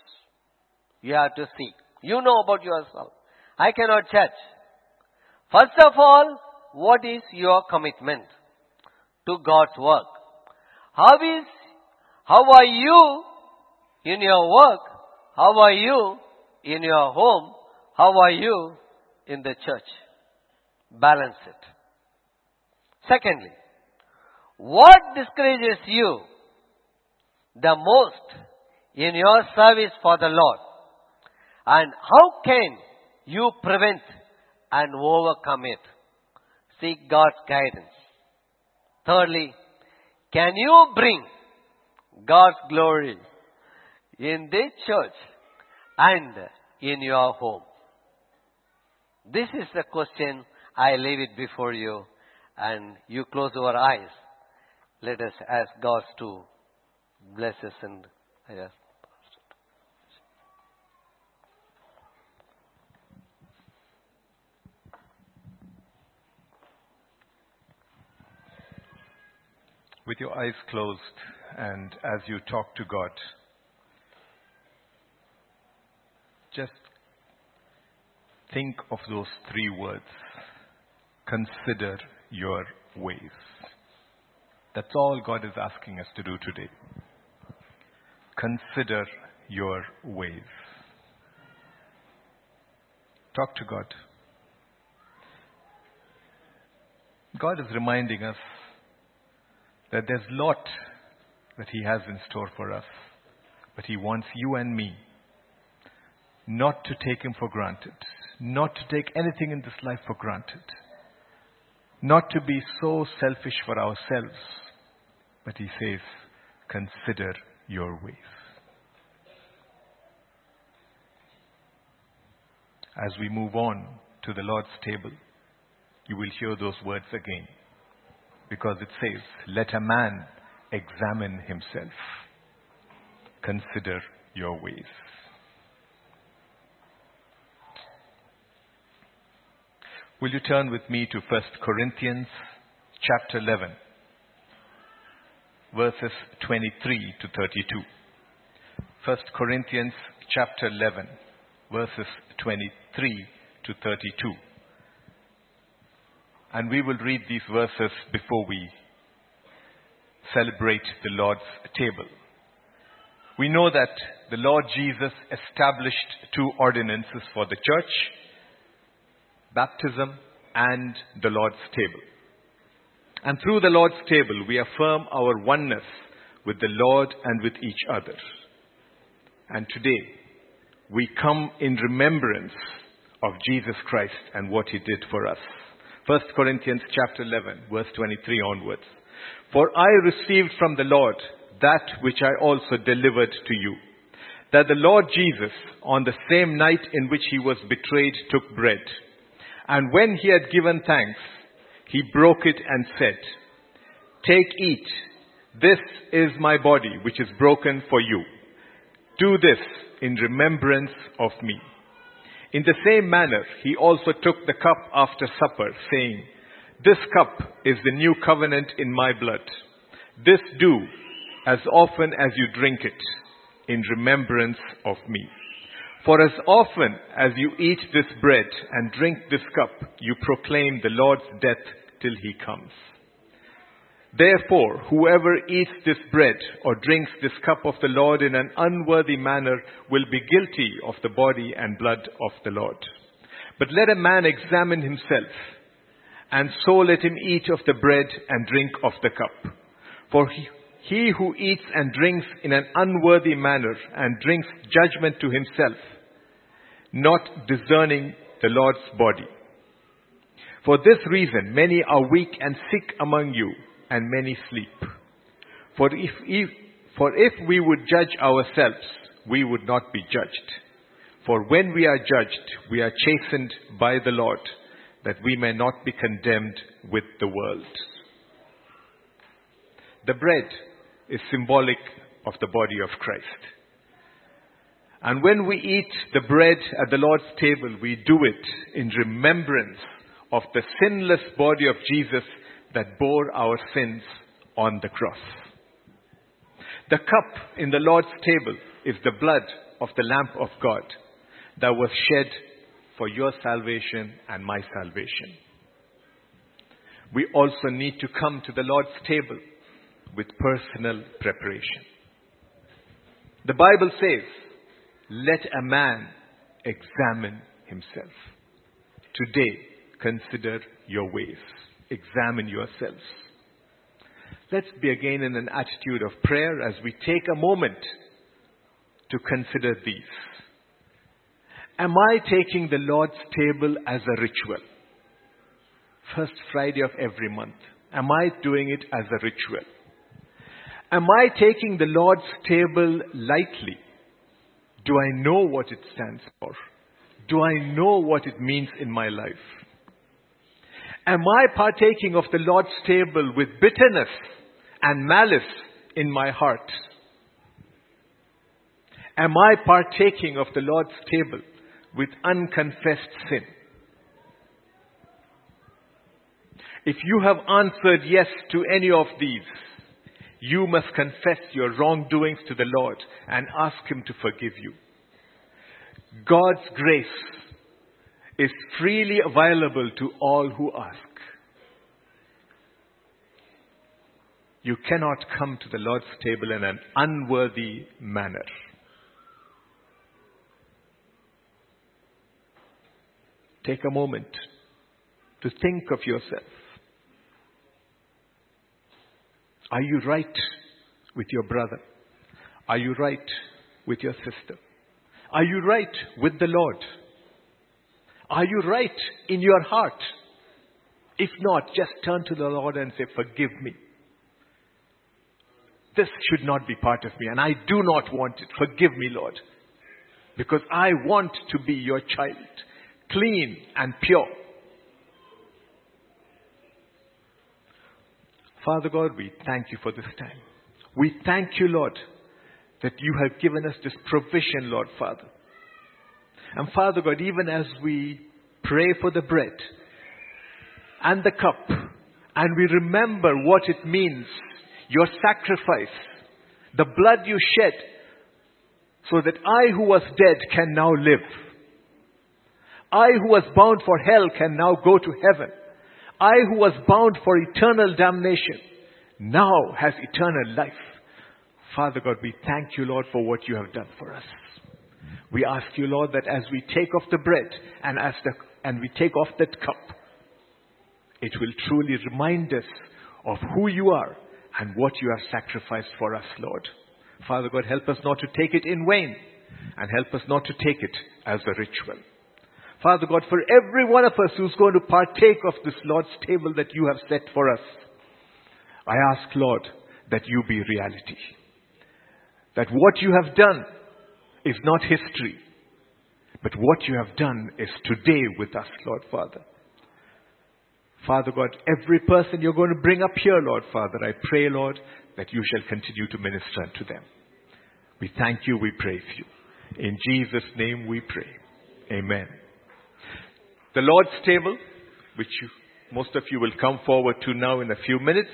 You have to see. You know about yourself. I cannot judge. First of all, what is your commitment to God's work? How is, how are you in your work? How are you in your home? How are you in the church? Balance it. Secondly, what discourages you the most in your service for the Lord? And how can you prevent and overcome it? Seek God's guidance. Thirdly, can you bring God's glory in this church and in your home? This is the question. I leave it before you and you close your eyes. Let us ask God to bless us and yes. With your eyes closed and as you talk to God, just think of those three words. Consider your ways. That's all God is asking us to do today. Consider your ways. Talk to God. God is reminding us that there's lot that He has in store for us, but He wants you and me not to take Him for granted, not to take anything in this life for granted, not to be so selfish for ourselves, but He says, consider your ways. As we move on to the Lord's table, you will hear those words again because it says, Let a man examine himself. Consider your ways. Will you turn with me to 1 Corinthians chapter 11, verses 23 to 32. 1 Corinthians chapter 11, verses 23 to 32. And we will read these verses before we celebrate the Lord's table. We know that the Lord Jesus established two ordinances for the church baptism and the Lord's table. And through the Lord's table, we affirm our oneness with the Lord and with each other. And today, we come in remembrance of Jesus Christ and what He did for us. 1 Corinthians chapter 11, verse 23 onwards. For I received from the Lord that which I also delivered to you that the Lord Jesus, on the same night in which he was betrayed, took bread. And when he had given thanks, he broke it and said, Take, eat. This is my body, which is broken for you. Do this in remembrance of me. In the same manner, he also took the cup after supper, saying, This cup is the new covenant in my blood. This do as often as you drink it in remembrance of me. For as often as you eat this bread and drink this cup, you proclaim the Lord's death till he comes. Therefore, whoever eats this bread or drinks this cup of the Lord in an unworthy manner will be guilty of the body and blood of the Lord. But let a man examine himself, and so let him eat of the bread and drink of the cup. For he, he who eats and drinks in an unworthy manner and drinks judgment to himself, not discerning the Lord's body. For this reason, many are weak and sick among you, and many sleep. For if, if, for if we would judge ourselves, we would not be judged. For when we are judged, we are chastened by the Lord, that we may not be condemned with the world. The bread is symbolic of the body of Christ. And when we eat the bread at the Lord's table, we do it in remembrance of the sinless body of Jesus that bore our sins on the cross. The cup in the Lord's table is the blood of the Lamb of God that was shed for your salvation and my salvation. We also need to come to the Lord's table with personal preparation. The Bible says, let a man examine himself. Today, consider your ways. Examine yourselves. Let's be again in an attitude of prayer as we take a moment to consider these. Am I taking the Lord's table as a ritual? First Friday of every month. Am I doing it as a ritual? Am I taking the Lord's table lightly? Do I know what it stands for? Do I know what it means in my life? Am I partaking of the Lord's table with bitterness and malice in my heart? Am I partaking of the Lord's table with unconfessed sin? If you have answered yes to any of these, you must confess your wrongdoings to the Lord and ask Him to forgive you. God's grace is freely available to all who ask. You cannot come to the Lord's table in an unworthy manner. Take a moment to think of yourself. Are you right with your brother? Are you right with your sister? Are you right with the Lord? Are you right in your heart? If not, just turn to the Lord and say, Forgive me. This should not be part of me, and I do not want it. Forgive me, Lord. Because I want to be your child, clean and pure. Father God, we thank you for this time. We thank you, Lord, that you have given us this provision, Lord Father. And Father God, even as we pray for the bread and the cup, and we remember what it means, your sacrifice, the blood you shed, so that I who was dead can now live. I who was bound for hell can now go to heaven. I who was bound for eternal damnation now has eternal life. Father God, we thank you, Lord, for what you have done for us. We ask you, Lord, that as we take off the bread and as the, and we take off that cup, it will truly remind us of who you are and what you have sacrificed for us, Lord. Father God, help us not to take it in vain and help us not to take it as a ritual. Father God, for every one of us who's going to partake of this Lord's table that you have set for us, I ask, Lord, that you be reality. That what you have done is not history, but what you have done is today with us, Lord Father. Father God, every person you're going to bring up here, Lord Father, I pray, Lord, that you shall continue to minister unto them. We thank you, we praise you. In Jesus' name we pray. Amen. The Lord's table, which you, most of you will come forward to now in a few minutes,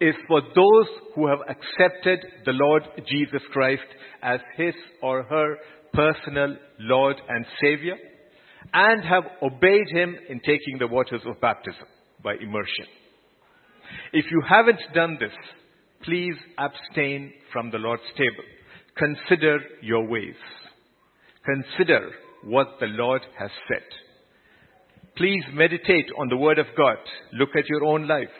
is for those who have accepted the Lord Jesus Christ as his or her personal Lord and Savior and have obeyed him in taking the waters of baptism by immersion. If you haven't done this, please abstain from the Lord's table. Consider your ways. Consider what the Lord has said. Please meditate on the Word of God. Look at your own life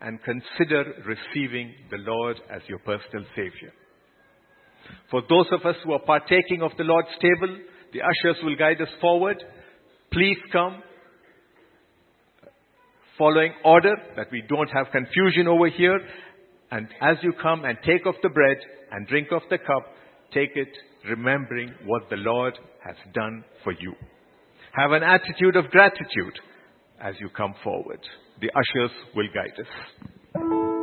and consider receiving the Lord as your personal Savior. For those of us who are partaking of the Lord's table, the ushers will guide us forward. Please come following order that we don't have confusion over here. And as you come and take of the bread and drink of the cup, take it remembering what the Lord has done for you. Have an attitude of gratitude as you come forward. The ushers will guide us.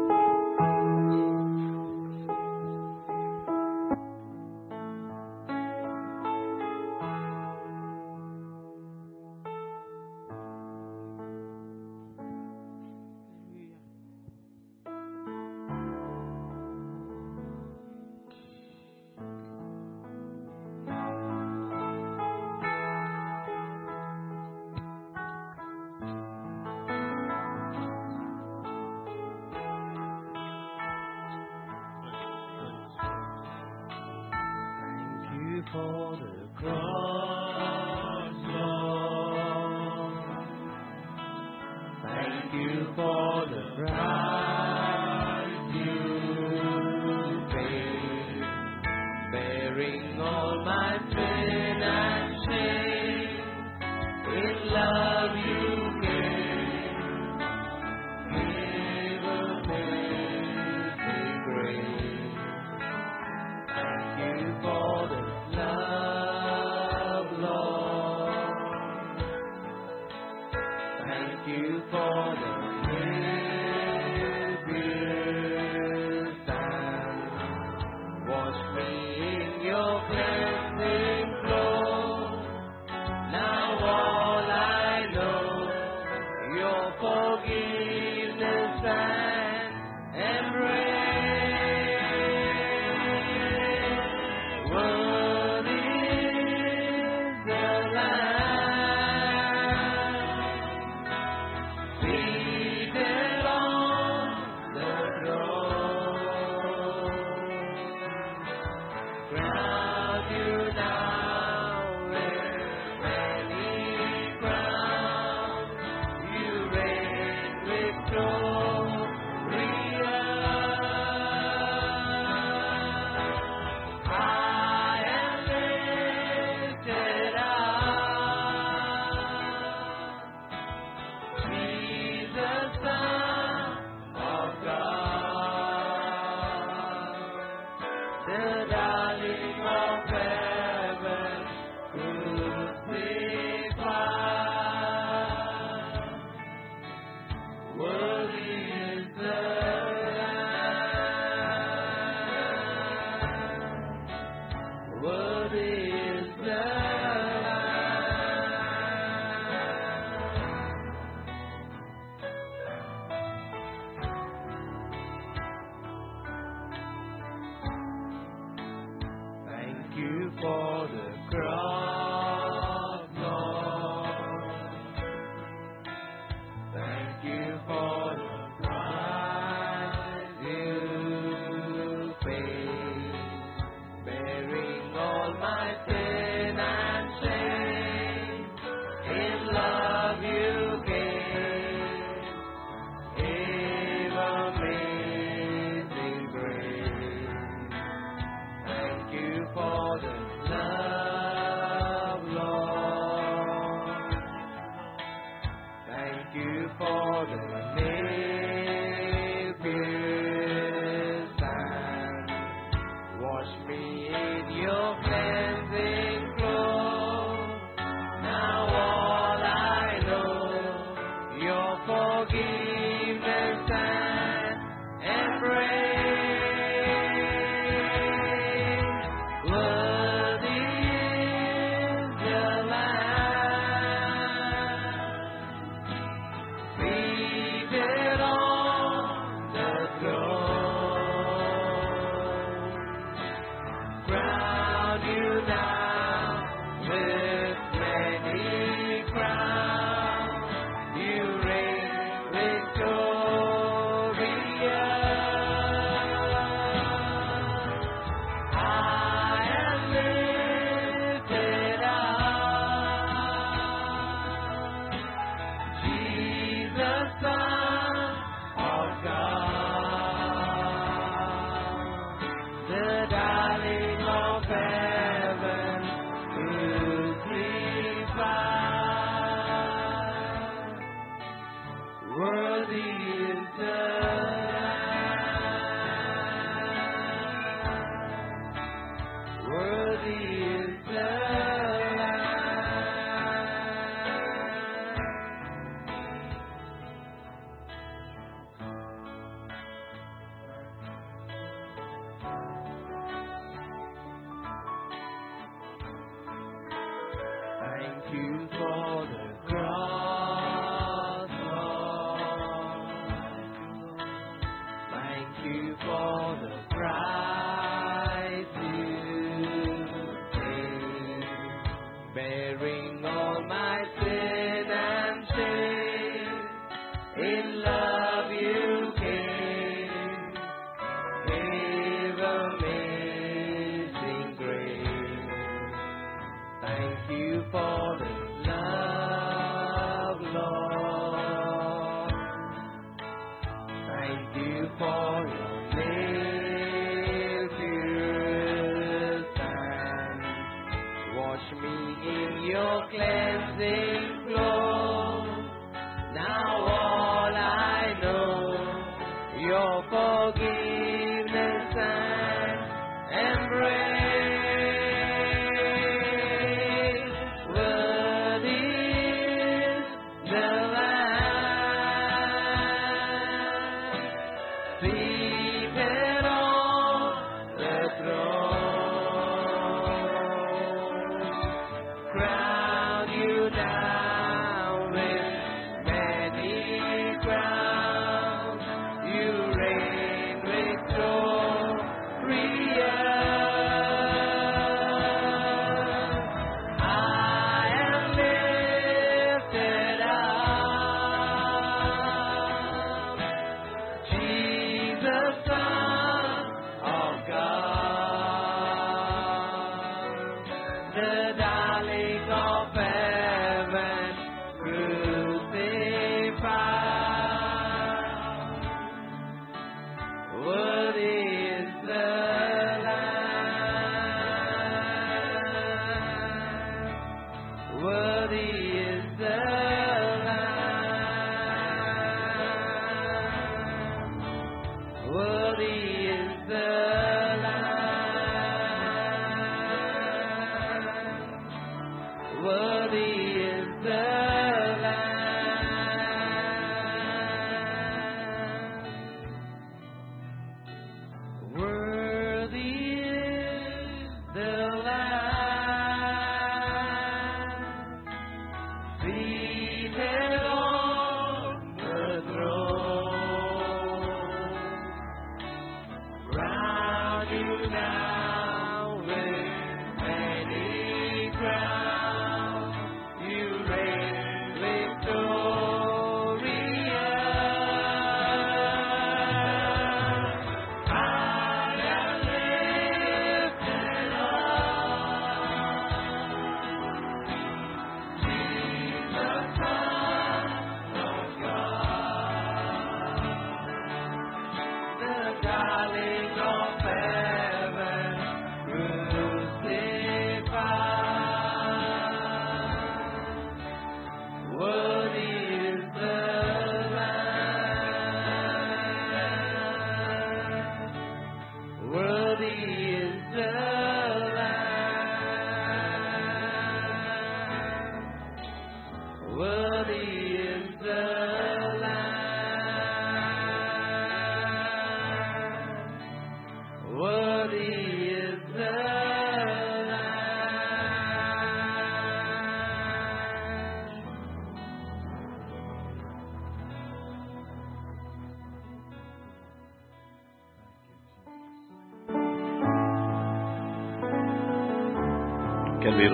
See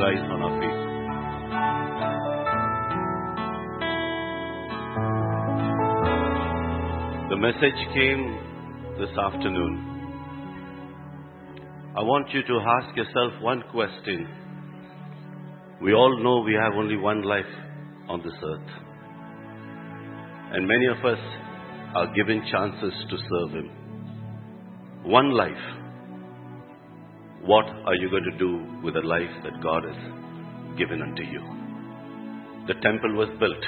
on our. The message came this afternoon. I want you to ask yourself one question. We all know we have only one life on this earth. And many of us are given chances to serve Him. One life. What are you going to do with the life that God has given unto you? The temple was built,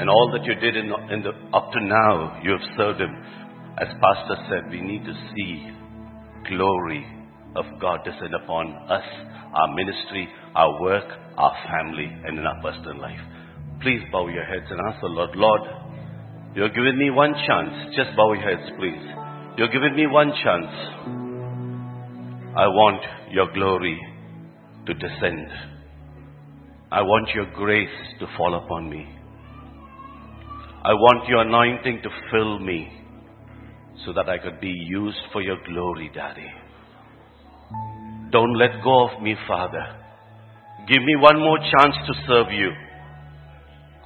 and all that you did in, in the, up to now, you have served Him. As Pastor said, we need to see glory of God descend upon us, our ministry, our work, our family, and in our personal life. Please bow your heads and ask the Lord, Lord, you're giving me one chance. Just bow your heads, please. You're giving me one chance. I want your glory to descend. I want your grace to fall upon me. I want your anointing to fill me so that I could be used for your glory, Daddy. Don't let go of me, Father. Give me one more chance to serve you.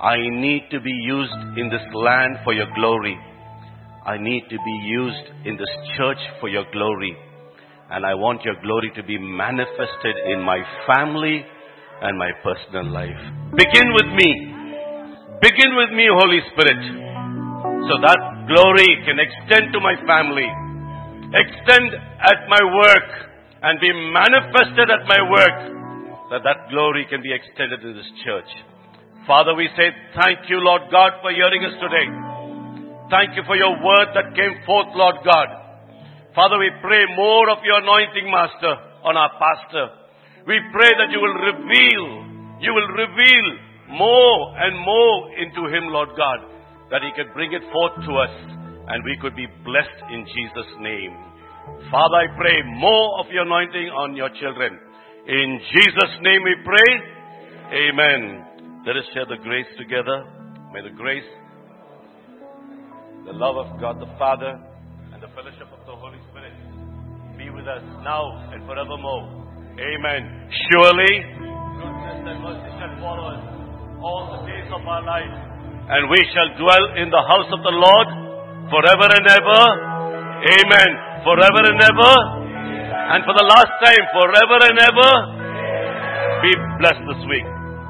I need to be used in this land for your glory. I need to be used in this church for your glory. And I want your glory to be manifested in my family and my personal life. Begin with me. Begin with me, Holy Spirit. So that glory can extend to my family, extend at my work, and be manifested at my work. That that glory can be extended in this church. Father, we say thank you, Lord God, for hearing us today. Thank you for your word that came forth, Lord God. Father, we pray more of your anointing, Master, on our pastor. We pray that you will reveal, you will reveal more and more into him, Lord God, that he could bring it forth to us and we could be blessed in Jesus' name. Father, I pray more of your anointing on your children. In Jesus' name we pray. Amen. Let us share the grace together. May the grace, the love of God the Father, and the fellowship us now and forevermore. Amen. Surely, goodness and mercy shall follow us all the days of our life, and we shall dwell in the house of the Lord forever and ever. Amen. Forever and ever. And for the last time, forever and ever. Be blessed this week.